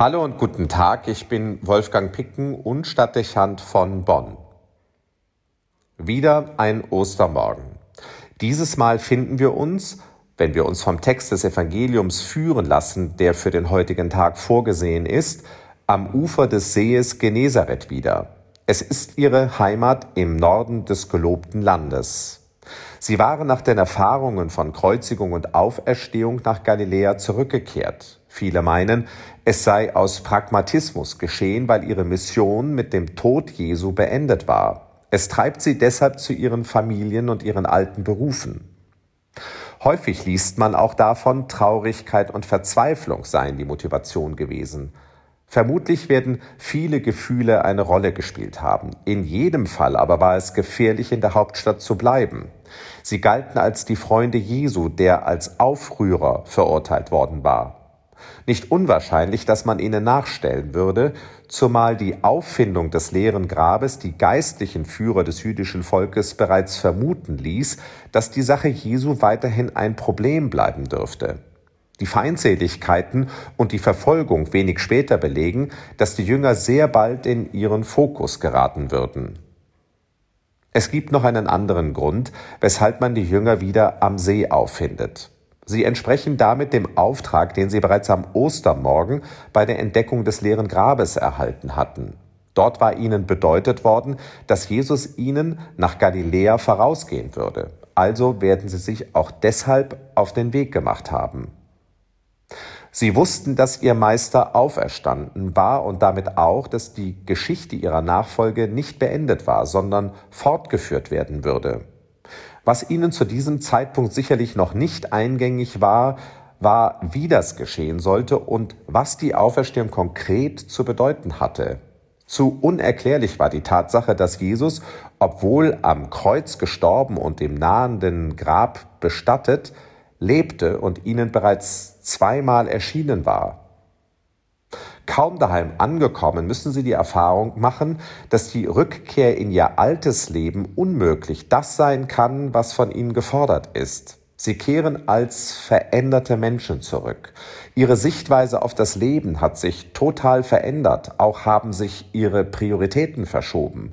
Hallo und guten Tag, ich bin Wolfgang Picken und Stadtdechant von Bonn. Wieder ein Ostermorgen. Dieses Mal finden wir uns, wenn wir uns vom Text des Evangeliums führen lassen, der für den heutigen Tag vorgesehen ist, am Ufer des Sees Genezareth wieder. Es ist ihre Heimat im Norden des gelobten Landes. Sie waren nach den Erfahrungen von Kreuzigung und Auferstehung nach Galiläa zurückgekehrt. Viele meinen, es sei aus Pragmatismus geschehen, weil ihre Mission mit dem Tod Jesu beendet war. Es treibt sie deshalb zu ihren Familien und ihren alten Berufen. Häufig liest man auch davon, Traurigkeit und Verzweiflung seien die Motivation gewesen. Vermutlich werden viele Gefühle eine Rolle gespielt haben. In jedem Fall aber war es gefährlich, in der Hauptstadt zu bleiben. Sie galten als die Freunde Jesu, der als Aufrührer verurteilt worden war. Nicht unwahrscheinlich, dass man ihnen nachstellen würde, zumal die Auffindung des leeren Grabes die geistlichen Führer des jüdischen Volkes bereits vermuten ließ, dass die Sache Jesu weiterhin ein Problem bleiben dürfte. Die Feindseligkeiten und die Verfolgung wenig später belegen, dass die Jünger sehr bald in ihren Fokus geraten würden. Es gibt noch einen anderen Grund, weshalb man die Jünger wieder am See auffindet. Sie entsprechen damit dem Auftrag, den sie bereits am Ostermorgen bei der Entdeckung des leeren Grabes erhalten hatten. Dort war ihnen bedeutet worden, dass Jesus ihnen nach Galiläa vorausgehen würde. Also werden sie sich auch deshalb auf den Weg gemacht haben. Sie wussten, dass ihr Meister auferstanden war und damit auch, dass die Geschichte ihrer Nachfolge nicht beendet war, sondern fortgeführt werden würde. Was ihnen zu diesem Zeitpunkt sicherlich noch nicht eingängig war, war, wie das geschehen sollte und was die Auferstehung konkret zu bedeuten hatte. Zu unerklärlich war die Tatsache, dass Jesus, obwohl am Kreuz gestorben und im nahenden Grab bestattet, lebte und ihnen bereits zweimal erschienen war. Kaum daheim angekommen, müssen sie die Erfahrung machen, dass die Rückkehr in ihr altes Leben unmöglich das sein kann, was von ihnen gefordert ist. Sie kehren als veränderte Menschen zurück. Ihre Sichtweise auf das Leben hat sich total verändert, auch haben sich ihre Prioritäten verschoben.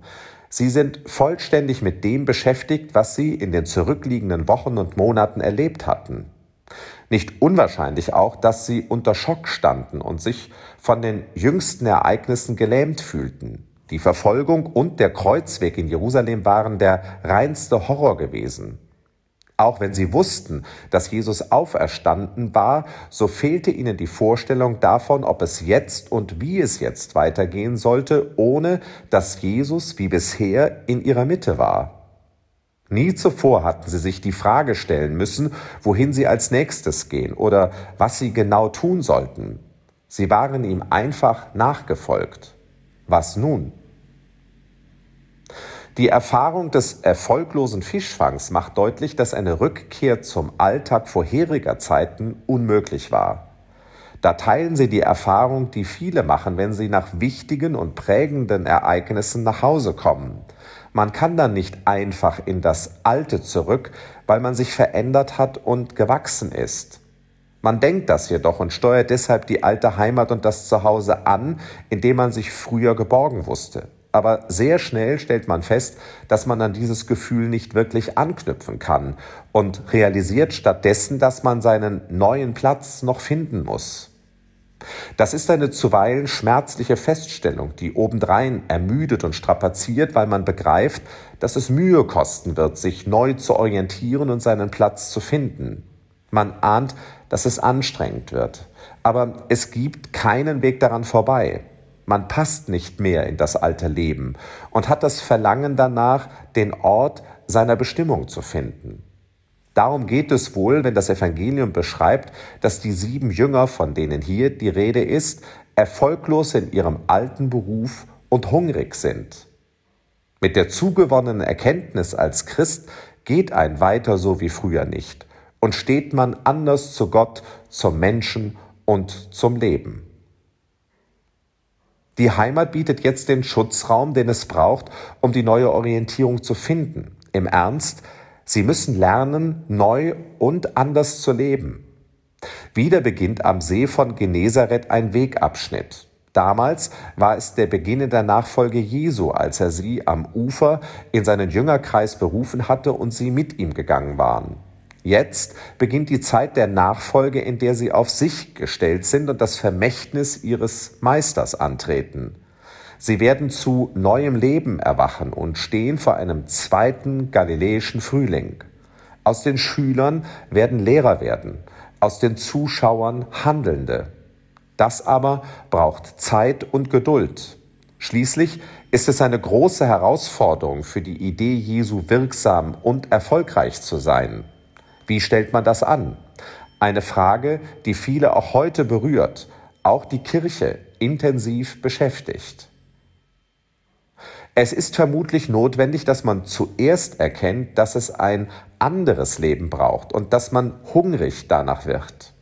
Sie sind vollständig mit dem beschäftigt, was sie in den zurückliegenden Wochen und Monaten erlebt hatten. Nicht unwahrscheinlich auch, dass sie unter Schock standen und sich von den jüngsten Ereignissen gelähmt fühlten. Die Verfolgung und der Kreuzweg in Jerusalem waren der reinste Horror gewesen. Auch wenn sie wussten, dass Jesus auferstanden war, so fehlte ihnen die Vorstellung davon, ob es jetzt und wie es jetzt weitergehen sollte, ohne dass Jesus wie bisher in ihrer Mitte war. Nie zuvor hatten sie sich die Frage stellen müssen, wohin sie als nächstes gehen oder was sie genau tun sollten. Sie waren ihm einfach nachgefolgt. Was nun? Die Erfahrung des erfolglosen Fischfangs macht deutlich, dass eine Rückkehr zum Alltag vorheriger Zeiten unmöglich war. Da teilen sie die Erfahrung, die viele machen, wenn sie nach wichtigen und prägenden Ereignissen nach Hause kommen. Man kann dann nicht einfach in das Alte zurück, weil man sich verändert hat und gewachsen ist. Man denkt das jedoch und steuert deshalb die alte Heimat und das Zuhause an, in dem man sich früher geborgen wusste. Aber sehr schnell stellt man fest, dass man an dieses Gefühl nicht wirklich anknüpfen kann und realisiert stattdessen, dass man seinen neuen Platz noch finden muss. Das ist eine zuweilen schmerzliche Feststellung, die obendrein ermüdet und strapaziert, weil man begreift, dass es Mühe kosten wird, sich neu zu orientieren und seinen Platz zu finden. Man ahnt, dass es anstrengend wird, aber es gibt keinen Weg daran vorbei. Man passt nicht mehr in das alte Leben und hat das Verlangen danach, den Ort seiner Bestimmung zu finden. Darum geht es wohl, wenn das Evangelium beschreibt, dass die sieben Jünger, von denen hier die Rede ist, erfolglos in ihrem alten Beruf und hungrig sind. Mit der zugewonnenen Erkenntnis als Christ geht ein weiter so wie früher nicht und steht man anders zu Gott, zum Menschen und zum Leben. Die Heimat bietet jetzt den Schutzraum, den es braucht, um die neue Orientierung zu finden. Im Ernst, Sie müssen lernen, neu und anders zu leben. Wieder beginnt am See von Genezareth ein Wegabschnitt. Damals war es der Beginn der Nachfolge Jesu, als er sie am Ufer in seinen Jüngerkreis berufen hatte und sie mit ihm gegangen waren. Jetzt beginnt die Zeit der Nachfolge, in der sie auf sich gestellt sind und das Vermächtnis ihres Meisters antreten. Sie werden zu neuem Leben erwachen und stehen vor einem zweiten galiläischen Frühling. Aus den Schülern werden Lehrer werden, aus den Zuschauern Handelnde. Das aber braucht Zeit und Geduld. Schließlich ist es eine große Herausforderung für die Idee Jesu wirksam und erfolgreich zu sein. Wie stellt man das an? Eine Frage, die viele auch heute berührt, auch die Kirche intensiv beschäftigt. Es ist vermutlich notwendig, dass man zuerst erkennt, dass es ein anderes Leben braucht und dass man hungrig danach wird.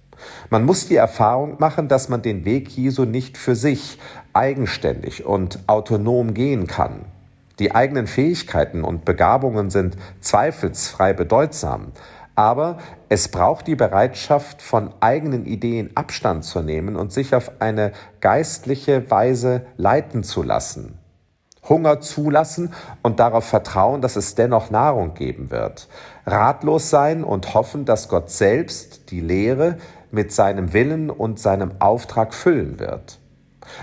Man muss die Erfahrung machen, dass man den Weg Jesu nicht für sich eigenständig und autonom gehen kann. Die eigenen Fähigkeiten und Begabungen sind zweifelsfrei bedeutsam, aber es braucht die Bereitschaft, von eigenen Ideen Abstand zu nehmen und sich auf eine geistliche Weise leiten zu lassen. Hunger zulassen und darauf vertrauen, dass es dennoch Nahrung geben wird. Ratlos sein und hoffen, dass Gott selbst die Lehre mit seinem Willen und seinem Auftrag füllen wird.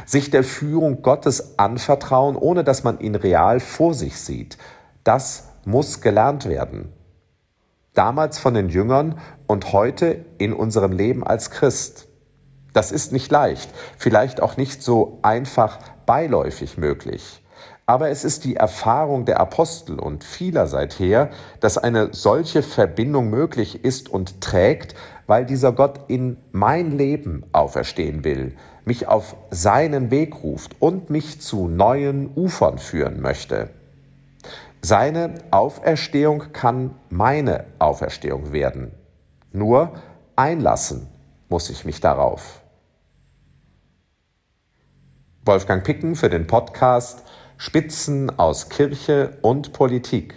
Sich der Führung Gottes anvertrauen, ohne dass man ihn real vor sich sieht, das muss gelernt werden. Damals von den Jüngern und heute in unserem Leben als Christ. Das ist nicht leicht, vielleicht auch nicht so einfach beiläufig möglich. Aber es ist die Erfahrung der Apostel und vieler seither, dass eine solche Verbindung möglich ist und trägt, weil dieser Gott in mein Leben auferstehen will, mich auf seinen Weg ruft und mich zu neuen Ufern führen möchte. Seine Auferstehung kann meine Auferstehung werden. Nur einlassen muss ich mich darauf. Wolfgang Picken für den Podcast Spitzen aus Kirche und Politik.